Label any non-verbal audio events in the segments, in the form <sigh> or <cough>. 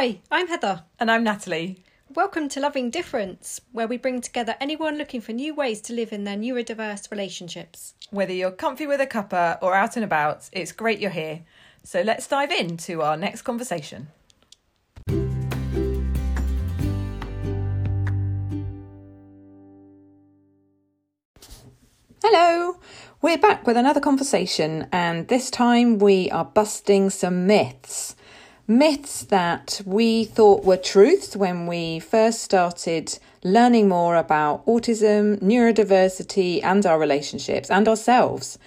Hi, I'm Heather. And I'm Natalie. Welcome to Loving Difference, where we bring together anyone looking for new ways to live in their neurodiverse relationships. Whether you're comfy with a cuppa or out and about, it's great you're here. So let's dive into our next conversation. Hello, we're back with another conversation, and this time we are busting some myths. Myths that we thought were truths when we first started learning more about autism, neurodiversity, and our relationships and ourselves.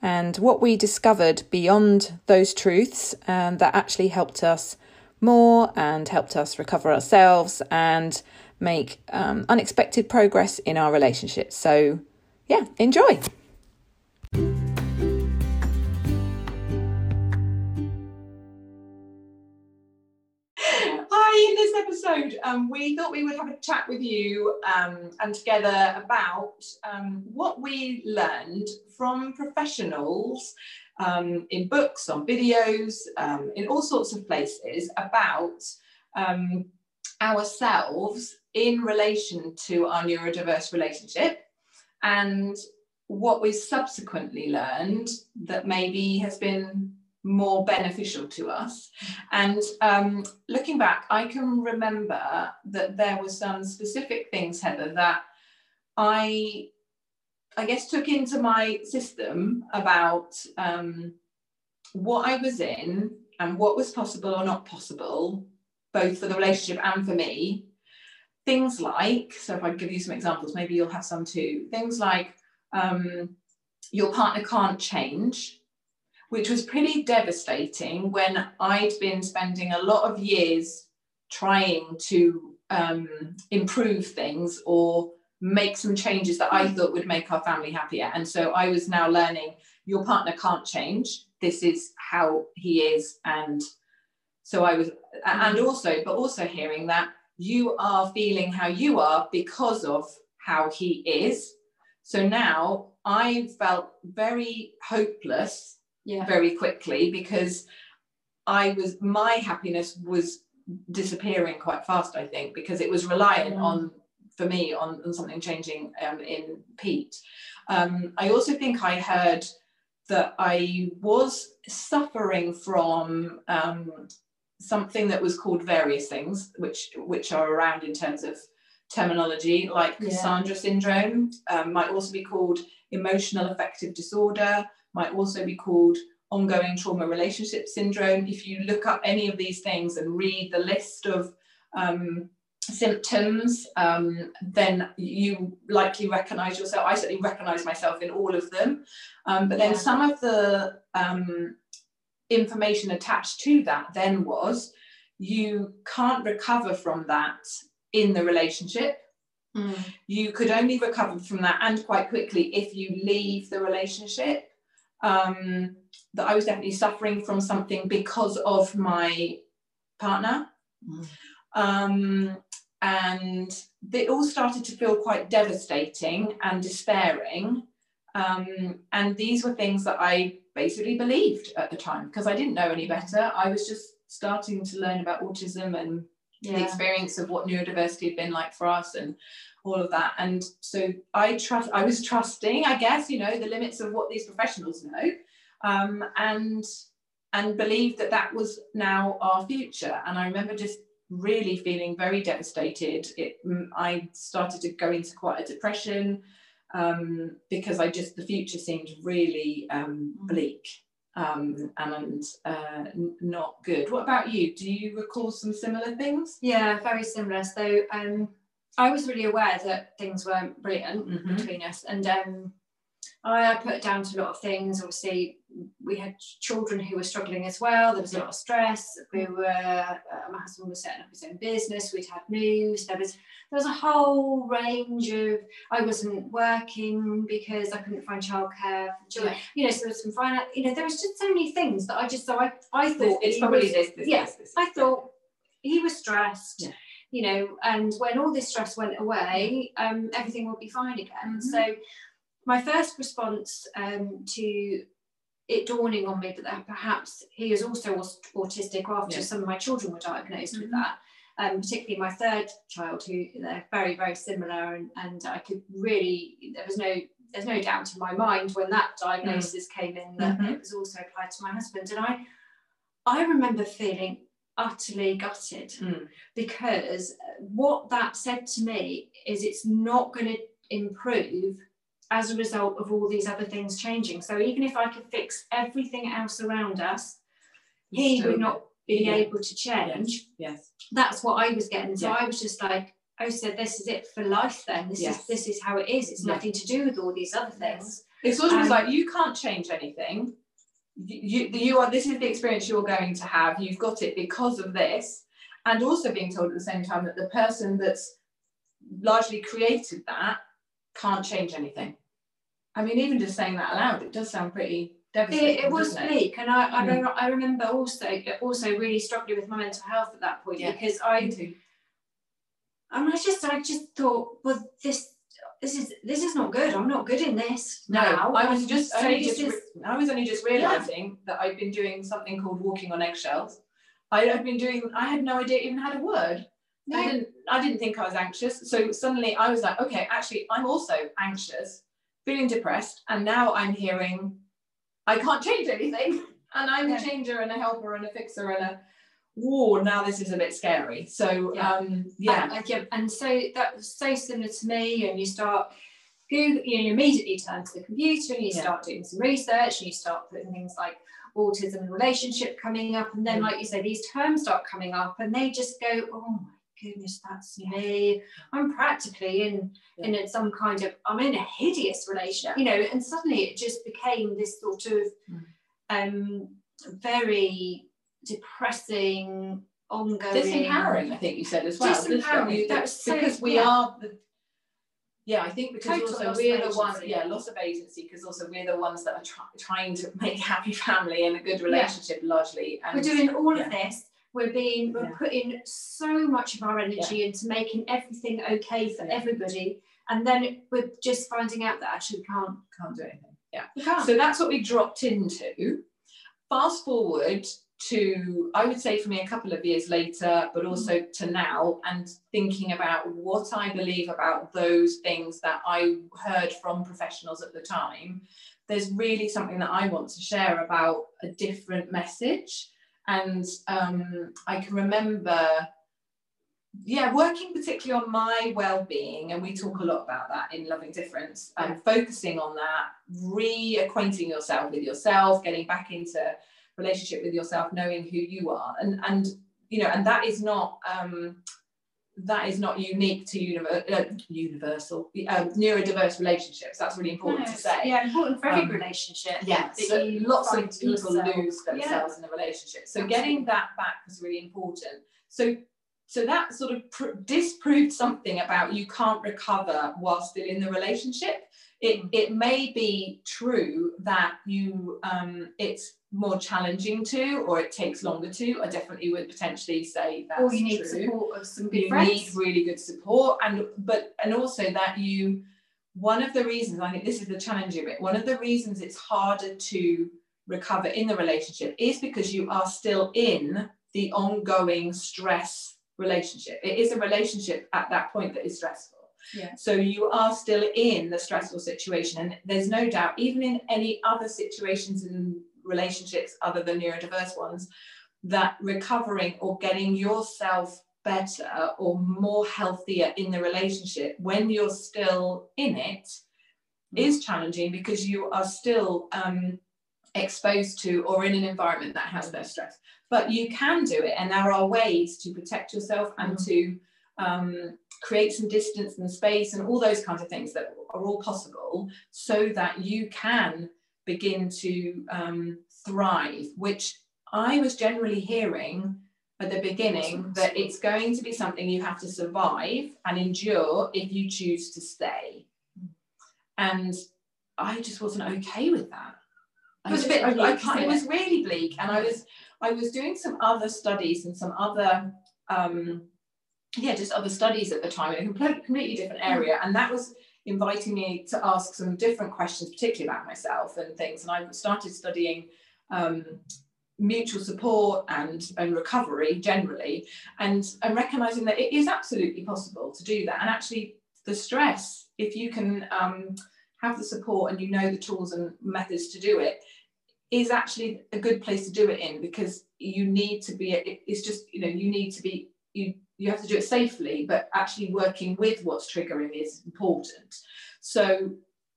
And what we discovered beyond those truths um, that actually helped us more and helped us recover ourselves and make um, unexpected progress in our relationships. So, yeah, enjoy. Um, we thought we would have a chat with you um, and together about um, what we learned from professionals um, in books, on videos, um, in all sorts of places about um, ourselves in relation to our neurodiverse relationship and what we subsequently learned that maybe has been more beneficial to us. And um, looking back, I can remember that there were some specific things, Heather, that I, I guess, took into my system about um, what I was in and what was possible or not possible, both for the relationship and for me. Things like, so if I give you some examples, maybe you'll have some too. Things like um, your partner can't change which was pretty devastating when I'd been spending a lot of years trying to um, improve things or make some changes that I thought would make our family happier. And so I was now learning your partner can't change. This is how he is. And so I was, and also, but also hearing that you are feeling how you are because of how he is. So now I felt very hopeless yeah. very quickly because I was my happiness was disappearing quite fast. I think because it was reliant mm. on for me on, on something changing um, in Pete. Um, I also think I heard that I was suffering from um, something that was called various things, which which are around in terms of terminology, like yeah. Cassandra syndrome, um, might also be called emotional affective disorder, might also be called ongoing trauma relationship syndrome. If you look up any of these things and read the list of um, symptoms, um, then you likely recognize yourself. I certainly recognize myself in all of them. Um, but then yeah. some of the um, information attached to that then was you can't recover from that in the relationship. Mm. You could only recover from that and quite quickly if you leave the relationship um, that I was definitely suffering from something because of my partner. Mm. Um, and it all started to feel quite devastating and despairing. Um, and these were things that I basically believed at the time because I didn't know any better. I was just starting to learn about autism and yeah. the experience of what neurodiversity had been like for us and all of that. And so I trust, I was trusting, I guess, you know, the limits of what these professionals know, um, and and believed that that was now our future. And I remember just really feeling very devastated. It, mm, I started to go into quite a depression um, because I just the future seemed really um, mm. bleak um, and uh, not good. What about you? Do you recall some similar things? Yeah, very similar. So um, I was really aware that things weren't brilliant mm-hmm. between us, and um, I put it down to a lot of things. Obviously, we had children who were struggling as well. There was a lot of stress. We were, uh, my husband was setting up his own business. We'd had moves. There was there was a whole range of. I wasn't working because I couldn't find childcare for children. You know, so there was some finance. You know, there was just so many things that I just so I I thought it's probably was, this. this yes, this, this, I thought he was stressed. Yeah you know, and when all this stress went away, um, everything would be fine again. Mm-hmm. So my first response um, to it dawning on me that perhaps he is also autistic after Yeah. some of my children were diagnosed with Mhm. that. Um, particularly my third child, who they're very, very similar, and, and I could really there was no there's no doubt in my mind when that diagnosis came in that Mhm. it was also applied to my husband, and I I remember feeling utterly gutted Mm. because what that said to me is it's not going to improve as a result of all these other things changing. So even if I could fix everything else around us, he would not be Yeah. able to change. Yes. That's what I was getting. So Yeah. I was just like, oh, so this is it for life then. This Yes. is this is how it is. It's Yeah. nothing to do with all these other things. It's almost Um, like you can't change anything. You, you, you are. This is the experience you're going to have. You've got it because of this, and also being told at the same time that the person that's largely created that can't change anything. I mean, even just saying that aloud, it does sound pretty devastating. It, it was it? bleak, and I I, Mm. remember, I remember also also really struggling with my mental health at that point Yeah. because I too. and I just I just thought, well, this this is this is not good. I'm not good in this No, now. I was just so only just re- I was only just realizing that I've been doing something called walking on eggshells. I had been doing. I had no idea it even had a word. I No. didn't. I didn't think I was anxious. So suddenly I was like, okay, actually, I'm also anxious, feeling depressed, and now I'm hearing, I can't change anything, <laughs> and I'm Yeah. a changer and a helper and a fixer and a. Whoa! Now this is a bit scary. So Yeah. um, yeah, And, yeah, and so that was so similar to me. And you start Google, you, know, you immediately turn to the computer and you Yeah. start doing some research and you start putting things like autism and relationship coming up. And then, Mm. like you say, these terms start coming up and they just go, oh my goodness, that's me. I'm practically in in a, some kind of I'm in a hideous relationship, you know, and suddenly it just became this sort of Mm. um very depressing ongoing disempowering. I think you said as well. Disempowering, You- that was so- because we yeah. are the. Yeah, I think because Total also we're the ones. Yeah, loss of agency because also we're the ones that are try, trying to make happy family and a good relationship largely. And we're doing all yeah. of this we're being we're Yeah. putting so much of our energy into making everything okay for Yeah. everybody and then we're just finding out that actually we can't can't do anything. Yeah. So that's what we dropped into. Fast forward to, I would say for me, a couple of years later, but mm. also to now, and thinking about what I believe about those things that I heard from professionals at the time. There's really something that I want to share about a different message. And um, I can remember, yeah, working particularly on my well-being, and we talk a lot about that in Loving Difference, and focusing on that, reacquainting yourself with yourself, getting back into relationship with yourself, knowing who you are, and and you know, and that is not um, that is not unique to univer- uh, universal um, neurodiverse relationships. That's really important No, to say. yeah important for every Um, relationship Yeah, so lots of people yourself. lose Yeah. themselves in a relationship. So getting that back was really important. So so that sort of pr- disproved something about you can't recover while still in the relationship. It, it may be true that you um, it's more challenging to or it takes longer to. I definitely would potentially say that or you need true support of some good you friends need really good support and but and also that you one of the reasons i think this is the challenging bit one of the reasons it's harder to recover in the relationship is because you are still in the ongoing stress relationship. It is a relationship at that point that is stressful. Yeah. so you are still in the stressful situation and there's no doubt even in any other situations in relationships other than neurodiverse ones that recovering or getting yourself better or more healthier in the relationship when you're still in it is challenging because you are still um, exposed to or in an environment that has their stress. But you can do it, and there are ways to protect yourself and to um, create some distance and space and all those kinds of things that are all possible so that you can begin to um, thrive, which I was generally hearing at the beginning that it's going to be something you have to survive and endure if you choose to stay. And I just wasn't okay with that. It was a bit I- I bleak, can't- it was really bleak, and I was I was doing some other studies and some other um, yeah, just other studies at the time in a completely, completely different area, and that was inviting me to ask some different questions, particularly about myself and things. And I started studying um, mutual support and, and recovery generally, and, and recognizing that it is absolutely possible to do that. And actually, the stress, if you can um, have the support and you know the tools and methods to do it, is actually a good place to do it in because you need to be it's just you know you need to be you you have to do it safely but actually working with what's triggering is important. So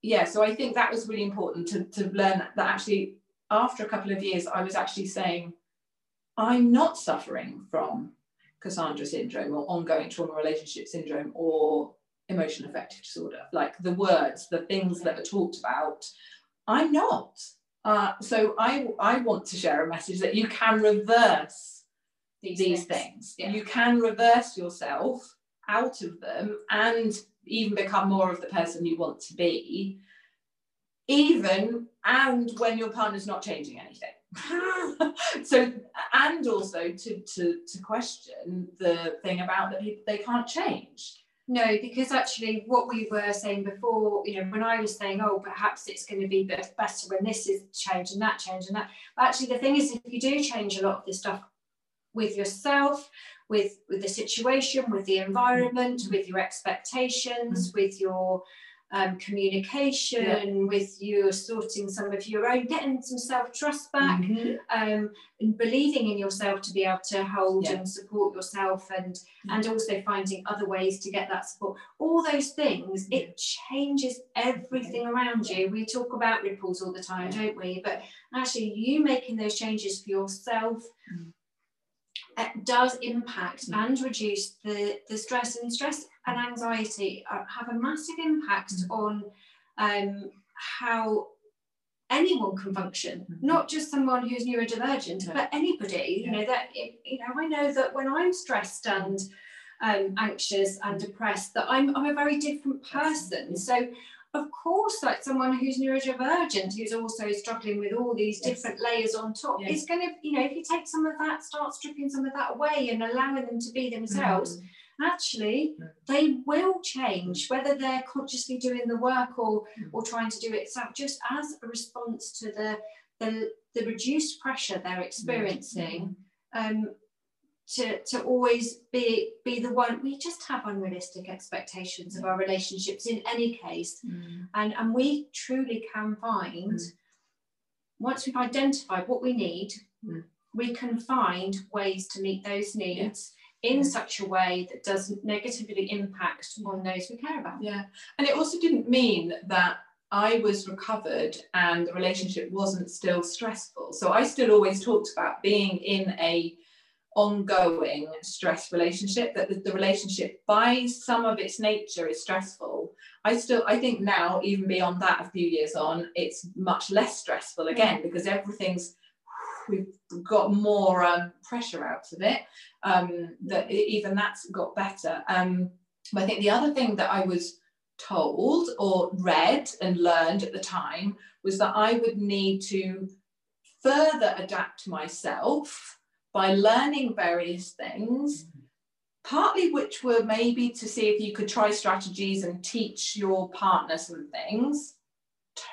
yeah so i think that was really important to, to learn that actually after a couple of years i was actually saying i'm not suffering from cassandra syndrome or ongoing trauma relationship syndrome or emotional affective disorder like the words the things that are talked about i'm not uh, so I, I want to share a message that you can reverse these, these things. things. Yeah. You can reverse yourself out of them and even become more of the person you want to be, even and when your partner's not changing anything. <laughs> so and also to, to to question the thing about that people they can't change no, because actually, what we were saying before, you know, when I was saying, oh, perhaps it's going to be better when this is changed and that change and that. Actually, the thing is, if you do change a lot of this stuff with yourself, with with the situation, with the environment, with your expectations, mm-hmm. with your um, communication, yeah. with you sorting some of your own, getting some self trust back, mm-hmm. um, and believing in yourself to be able to hold yeah. and support yourself, and mm-hmm. and also finding other ways to get that support. All those things, mm-hmm. it changes everything around you. We talk about ripples all the time, don't we? But actually, you making those changes for yourself. Mm. It does impact mm. and reduce the, the stress and stress and anxiety uh, have a massive impact mm-hmm. on um, how anyone can function, mm-hmm. not just someone who's neurodivergent, but anybody. Yeah. You know that it, you know I know that when I'm stressed and um, anxious and depressed, that I'm I'm a very different person. So of course, like someone who's neurodivergent, who's also struggling with all these yes. different layers on top, yes. is going to, you know, if you take some of that, start stripping some of that away and allowing them to be themselves, mm actually they will change whether they're consciously doing the work or mm. or trying to do it so just as a response to the the, the reduced pressure they're experiencing um, to, to always be be the one we just have unrealistic expectations of our relationships in any case mm. and and we truly can find mm. once we've identified what we need mm. we can find ways to meet those needs in such a way that doesn't negatively impact on those we care about. Yeah. And it also didn't mean that I was recovered and the relationship wasn't still stressful. So I still always talked about being in a ongoing stress relationship that the, the, relationship by some of its nature is stressful i still i think now even beyond that a few years on it's much less stressful again because everything's we've got more um, pressure out of it. Um, that even that's got better. Um, but I think the other thing that I was told or read and learned at the time was that I would need to further adapt myself by learning various things. Partly which were maybe to see if you could try strategies and teach your partner some things.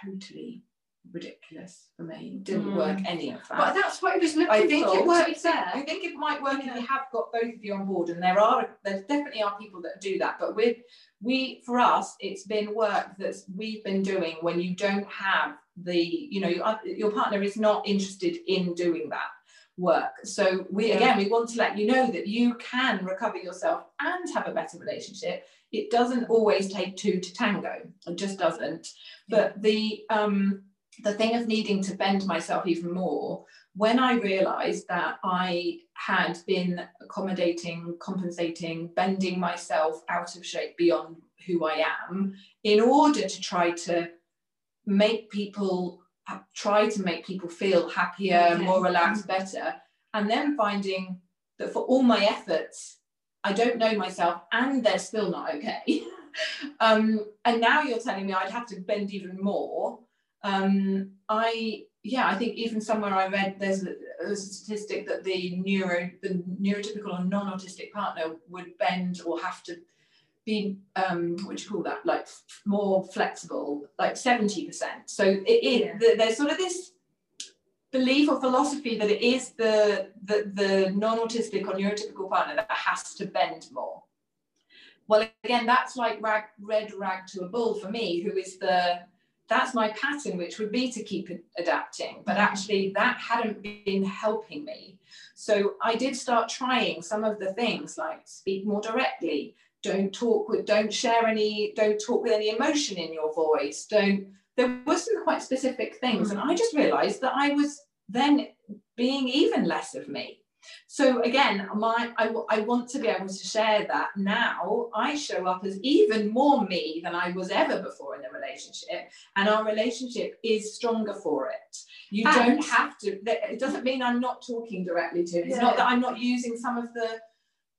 Totally ridiculous for me. Didn't mm. work any of that. But that's what it was looking I think for, it works there. I think it might work yeah. if you have got both of you on board, and there are there definitely are people that do that. But with we for us, it's been work that we've been doing when you don't have the you know your, your partner is not interested in doing that work. So we again we want to let you know that you can recover yourself and have a better relationship. It doesn't always take two to tango. It just doesn't. But the um the thing of needing to bend myself even more, when I realized that I had been accommodating, compensating, bending myself out of shape beyond who I am in order to try to make people try to make people feel happier, more relaxed, better, and then finding that for all my efforts, I don't know myself and they're still not okay. <laughs> um, and now you're telling me I'd have to bend even more. Um, I yeah, I think even somewhere I read there's a, a statistic that the neuro the neurotypical or non-autistic partner would bend or have to be um what do you call that? Like f- more flexible like 70% so it, it Yeah. th- there's sort of this belief or philosophy that it is the the, the non-autistic or neurotypical partner that has to bend more. Well again that's like rag, red rag to a bull for me who is the that's my pattern which would be to keep adapting but actually that hadn't been helping me. So i did start trying some of the things like speak more directly don't talk with don't share any don't talk with any emotion in your voice. Don't there were some quite specific things and i just realized that i was then being even less of me. So again my I, I want to be able to share that now i show up as even more me than i was ever before in the relationship and our relationship is stronger for it. You And- don't have to it doesn't mean i'm not talking directly to him it's Yeah. not that i'm not using some of the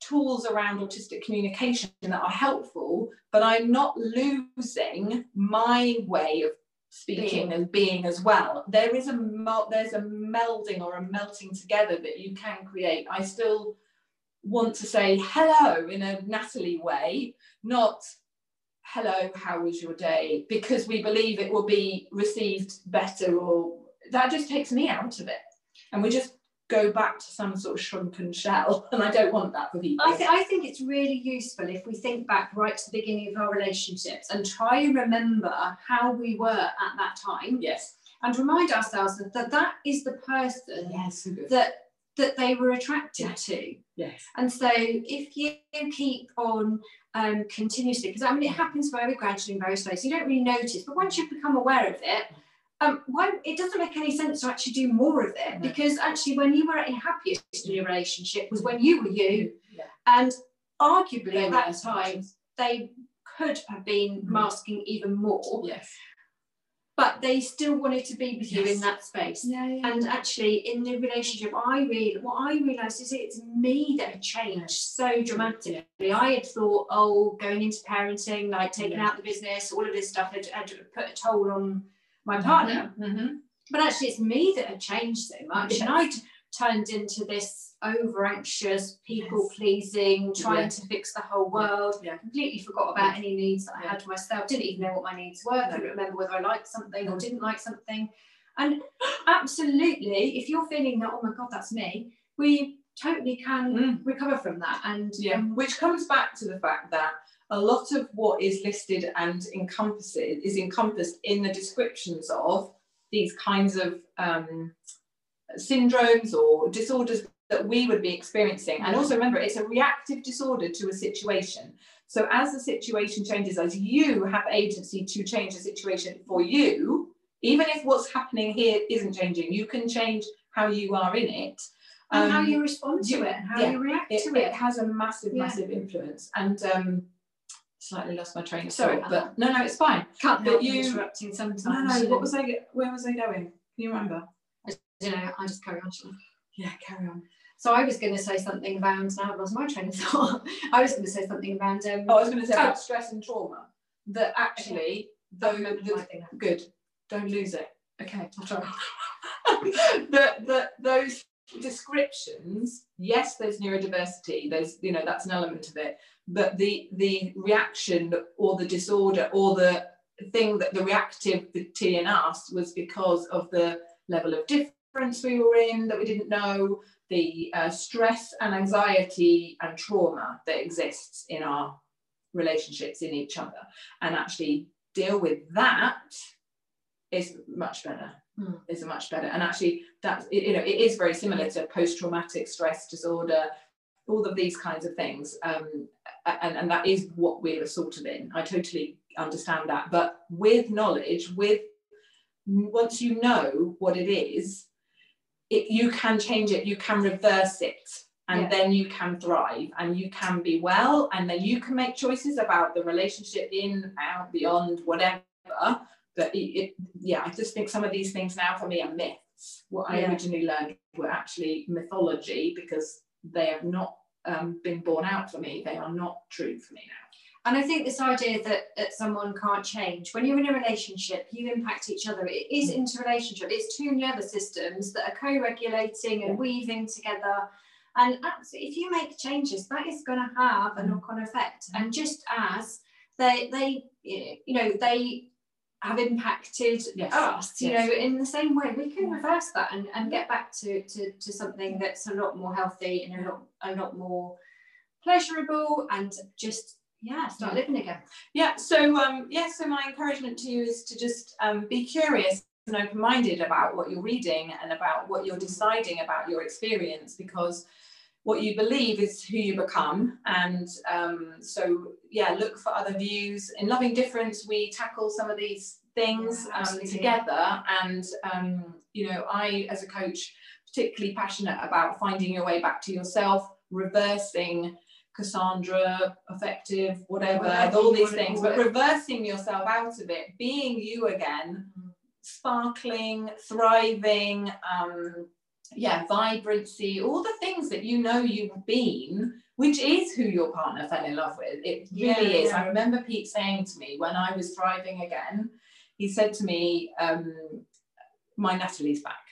tools around autistic communication that are helpful but i'm not losing my way of speaking Being. and being as well. There is a there's a melding or a melting together that you can create. I still want to say hello in a natalie way not hello how was your day? because we believe it will be received better or that just takes me out of it. And we just go back to some sort of shrunken shell <laughs> and i don't want that for people. I, th- I think it's really useful if we think back right to the beginning of our relationships and try and remember how we were at that time. Yes. And remind ourselves that that, is the person yes that that they were attracted Yeah. to. yes. And so if you keep on um, continuously, because I mean, it happens very gradually and very slowly, so you don't really notice, but once you've become aware of it, um, why, it doesn't make any sense to actually do more of it because actually when you were at your happiest in your relationship was when you were you. Yeah. And arguably They at that time they could have been Mhm. masking even more. Yes. But they still wanted to be with you in that space. Yeah yeah. And actually, in the relationship, I really what I realised is it's me that had changed so dramatically. I had thought, oh, going into parenting, like taking out the business, all of this stuff had, had put a toll on my partner. Mhm. But actually, it's me that had changed so much, and I'd turned into this over anxious, people Yes. pleasing, trying Yeah. to fix the whole world. Yeah. Completely forgot about any needs that I had for myself. Didn't even know what my needs were. Couldn't remember whether I liked something or didn't like something. And <gasps> absolutely, if you're feeling that, oh my god, that's me, we totally can Mm. recover from that. And Yeah, um, which comes back to the fact that a lot of what is listed and encompasses is encompassed in the descriptions of these kinds of um, syndromes or disorders that we would be experiencing. And also remember, it's a reactive disorder to a situation. So as the situation changes, as you have agency to change the situation for you, even if what's happening here isn't changing, you can change how you are in it. and how Um, you respond to you- it and how yeah, you react it, to it it. has a massive, Yeah. massive influence. And um, slightly lost my train of Sorry thought, but no, no, it's fine. Can't help you- interrupting sometimes. No, no, what was I? Where was I going? Can you remember? you know, I just carry on. Yeah, carry on. So I was going to say something about now I've lost my train of thought. <laughs> I was going to say something about um, Oh, I was going to say Oh. about stress and trauma. That actually, though, I the- good. Don't lose it. Okay, I'll try. <laughs> that that those descriptions, yes, there's neurodiversity. There's you know that's an element of it. But the the reaction or the disorder or the thing that the reactivity in us was because of the level of difference we were in that we didn't know, the uh, stress and anxiety and trauma that exists in our relationships in each other, and actually deal with that is much better. Hmm. Is much better, and actually that you know it is very similar to post-traumatic stress disorder, all of these kinds of things, um, and and that is what we're sort of in. I totally understand that, but with knowledge, with once you know what it is, it, you can change it, you can reverse it, and Yeah. then you can thrive and you can be well, and then you can make choices about the relationship in, out, beyond, whatever. But it, it, yeah, I just think some of these things now for me are myths. What I Yeah. originally learned were actually mythology because they have not um, been borne out for me. They are not true for me now. And I think this idea that, that someone can't change, when you're in a relationship, you impact each other. It is interrelationship. It's two nervous systems that are co-regulating and Yeah. weaving together. And if you make changes, that is going to have a knock-on effect. And just as they, they, you know, they have impacted Yes. us, you Yes. know, in the same way, we can reverse that and, and get back to, to, to something that's a lot more healthy and a lot, a lot more pleasurable and just, yeah, start Yeah. living again. Yeah, so um, yeah, so my encouragement to you is to just um, be curious and open-minded about what you're reading and about what you're deciding about your experience because what you believe is who you become and um, so yeah look for other views. In loving difference we tackle some of these things Yeah, um, together. And um, you know i as a coach particularly passionate about finding your way back to yourself reversing cassandra effective whatever Whatever all these things but reversing yourself out of it being you again Mm-hmm. sparkling thriving um, yeah, vibrancy, all the things that you know you've been, which is who your partner fell in love with. It Yeah, really is. yeah. I remember Pete saying to me when I was thriving again, he said to me, um, My Natalie's back.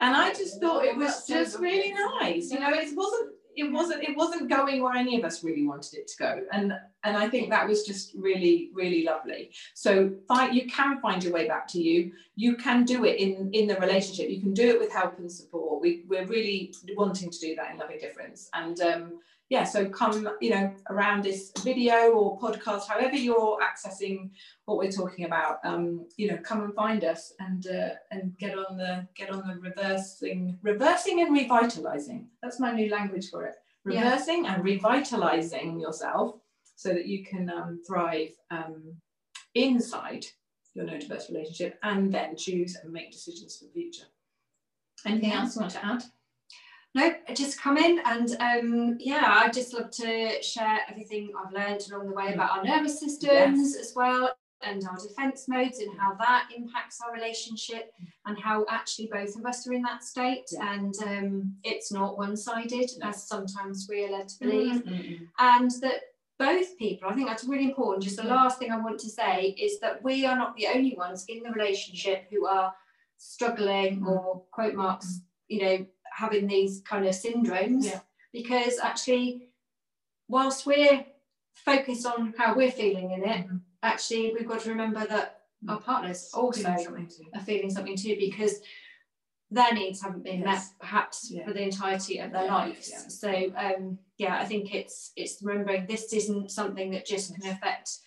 And I just thought it was just really nice. You know, it wasn't it wasn't it wasn't going where any of us really wanted it to go. And and I think that was just really, really lovely. So find you can find your way back to you you can do it in in the relationship you can do it with help and support we, we're really wanting to do that in loving difference and um yeah so come you know around this video or podcast however you're accessing what we're talking about um you know come and find us and uh, and get on the get on the reversing reversing and revitalizing that's my new language for it Yeah. reversing and revitalizing yourself so that you can um, thrive um, inside your neurodiverse relationship and then choose and make decisions for the future. Anything Yeah. else you want to add? No, just come in and um, yeah, I'd just love to share everything I've learned along the way about our nervous systems as well and our defense modes and how that impacts our relationship and how actually both of us are in that state Yeah. and um, it's not one-sided No. as sometimes we're led to believe Mm-mm. and that both people, I think that's really important. Just the Mm. last thing I want to say is that we are not the only ones in the relationship who are struggling Mm. or quote marks, you know, having these kind of syndromes. Yeah. Because actually, whilst we're focused on how we're feeling in it, Mhm. actually we've got to remember that Mm. our partners also Feeling are feeling something too because their needs haven't been Yes. met perhaps Yeah. for the entirety of their Yeah, lives so um yeah i think it's it's remembering this isn't something that just can affect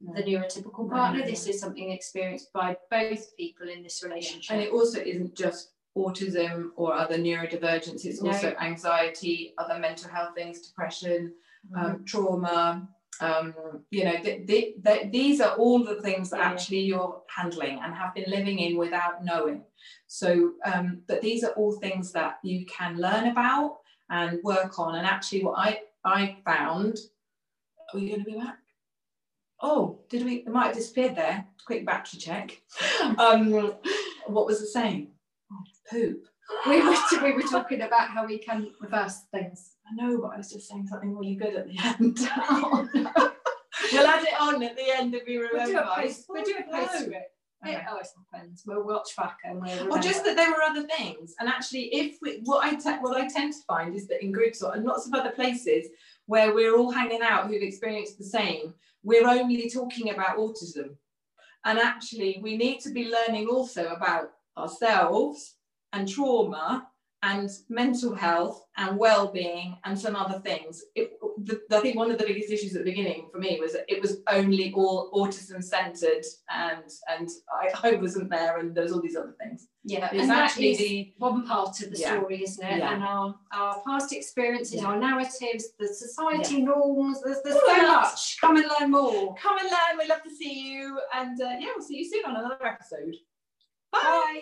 No. the neurotypical No, partner no, this is something experienced by both people in this relationship And it also isn't just autism or other neurodivergence, it's No. also anxiety, other mental health things, depression, um, trauma. Um, you know, th- th- th- these are all the things that Yeah. actually you're handling and have been living in without knowing. So, um, but these are all things that you can learn about and work on. And actually, what I I found, are we going to be back? Oh, did we? It might have disappeared there. Quick battery check. <laughs> Um, what was the saying? Oh, poop. we, were, <laughs> we were talking about how we can reverse things I know, but I was just saying something really good at the end. oh, <laughs> no. we'll add it on at the end if we we'll remember. do a I post we'll do a oh, no. postscript Okay. it always happens we'll watch back and we'll Or just that there were other things. And actually, if we, what I te- what I tend to find is that in groups or and lots of other places where we're all hanging out who've experienced the same, we're only talking about autism. And actually, we need to be learning also about ourselves and trauma and mental health and well-being and some other things. It, the, I think one of the biggest issues at the beginning for me was that it was only all autism centered and and I, <laughs> I wasn't there and there was all these other things. yeah It's and actually the one part of the Yeah. story, isn't it? Yeah. And our, our past experiences, Yeah. our narratives, the society norms, there's, there's All so of much. Come and learn more. come and learn. We'd love to see you and uh, yeah, we'll see you soon on another episode. Bye. Bye.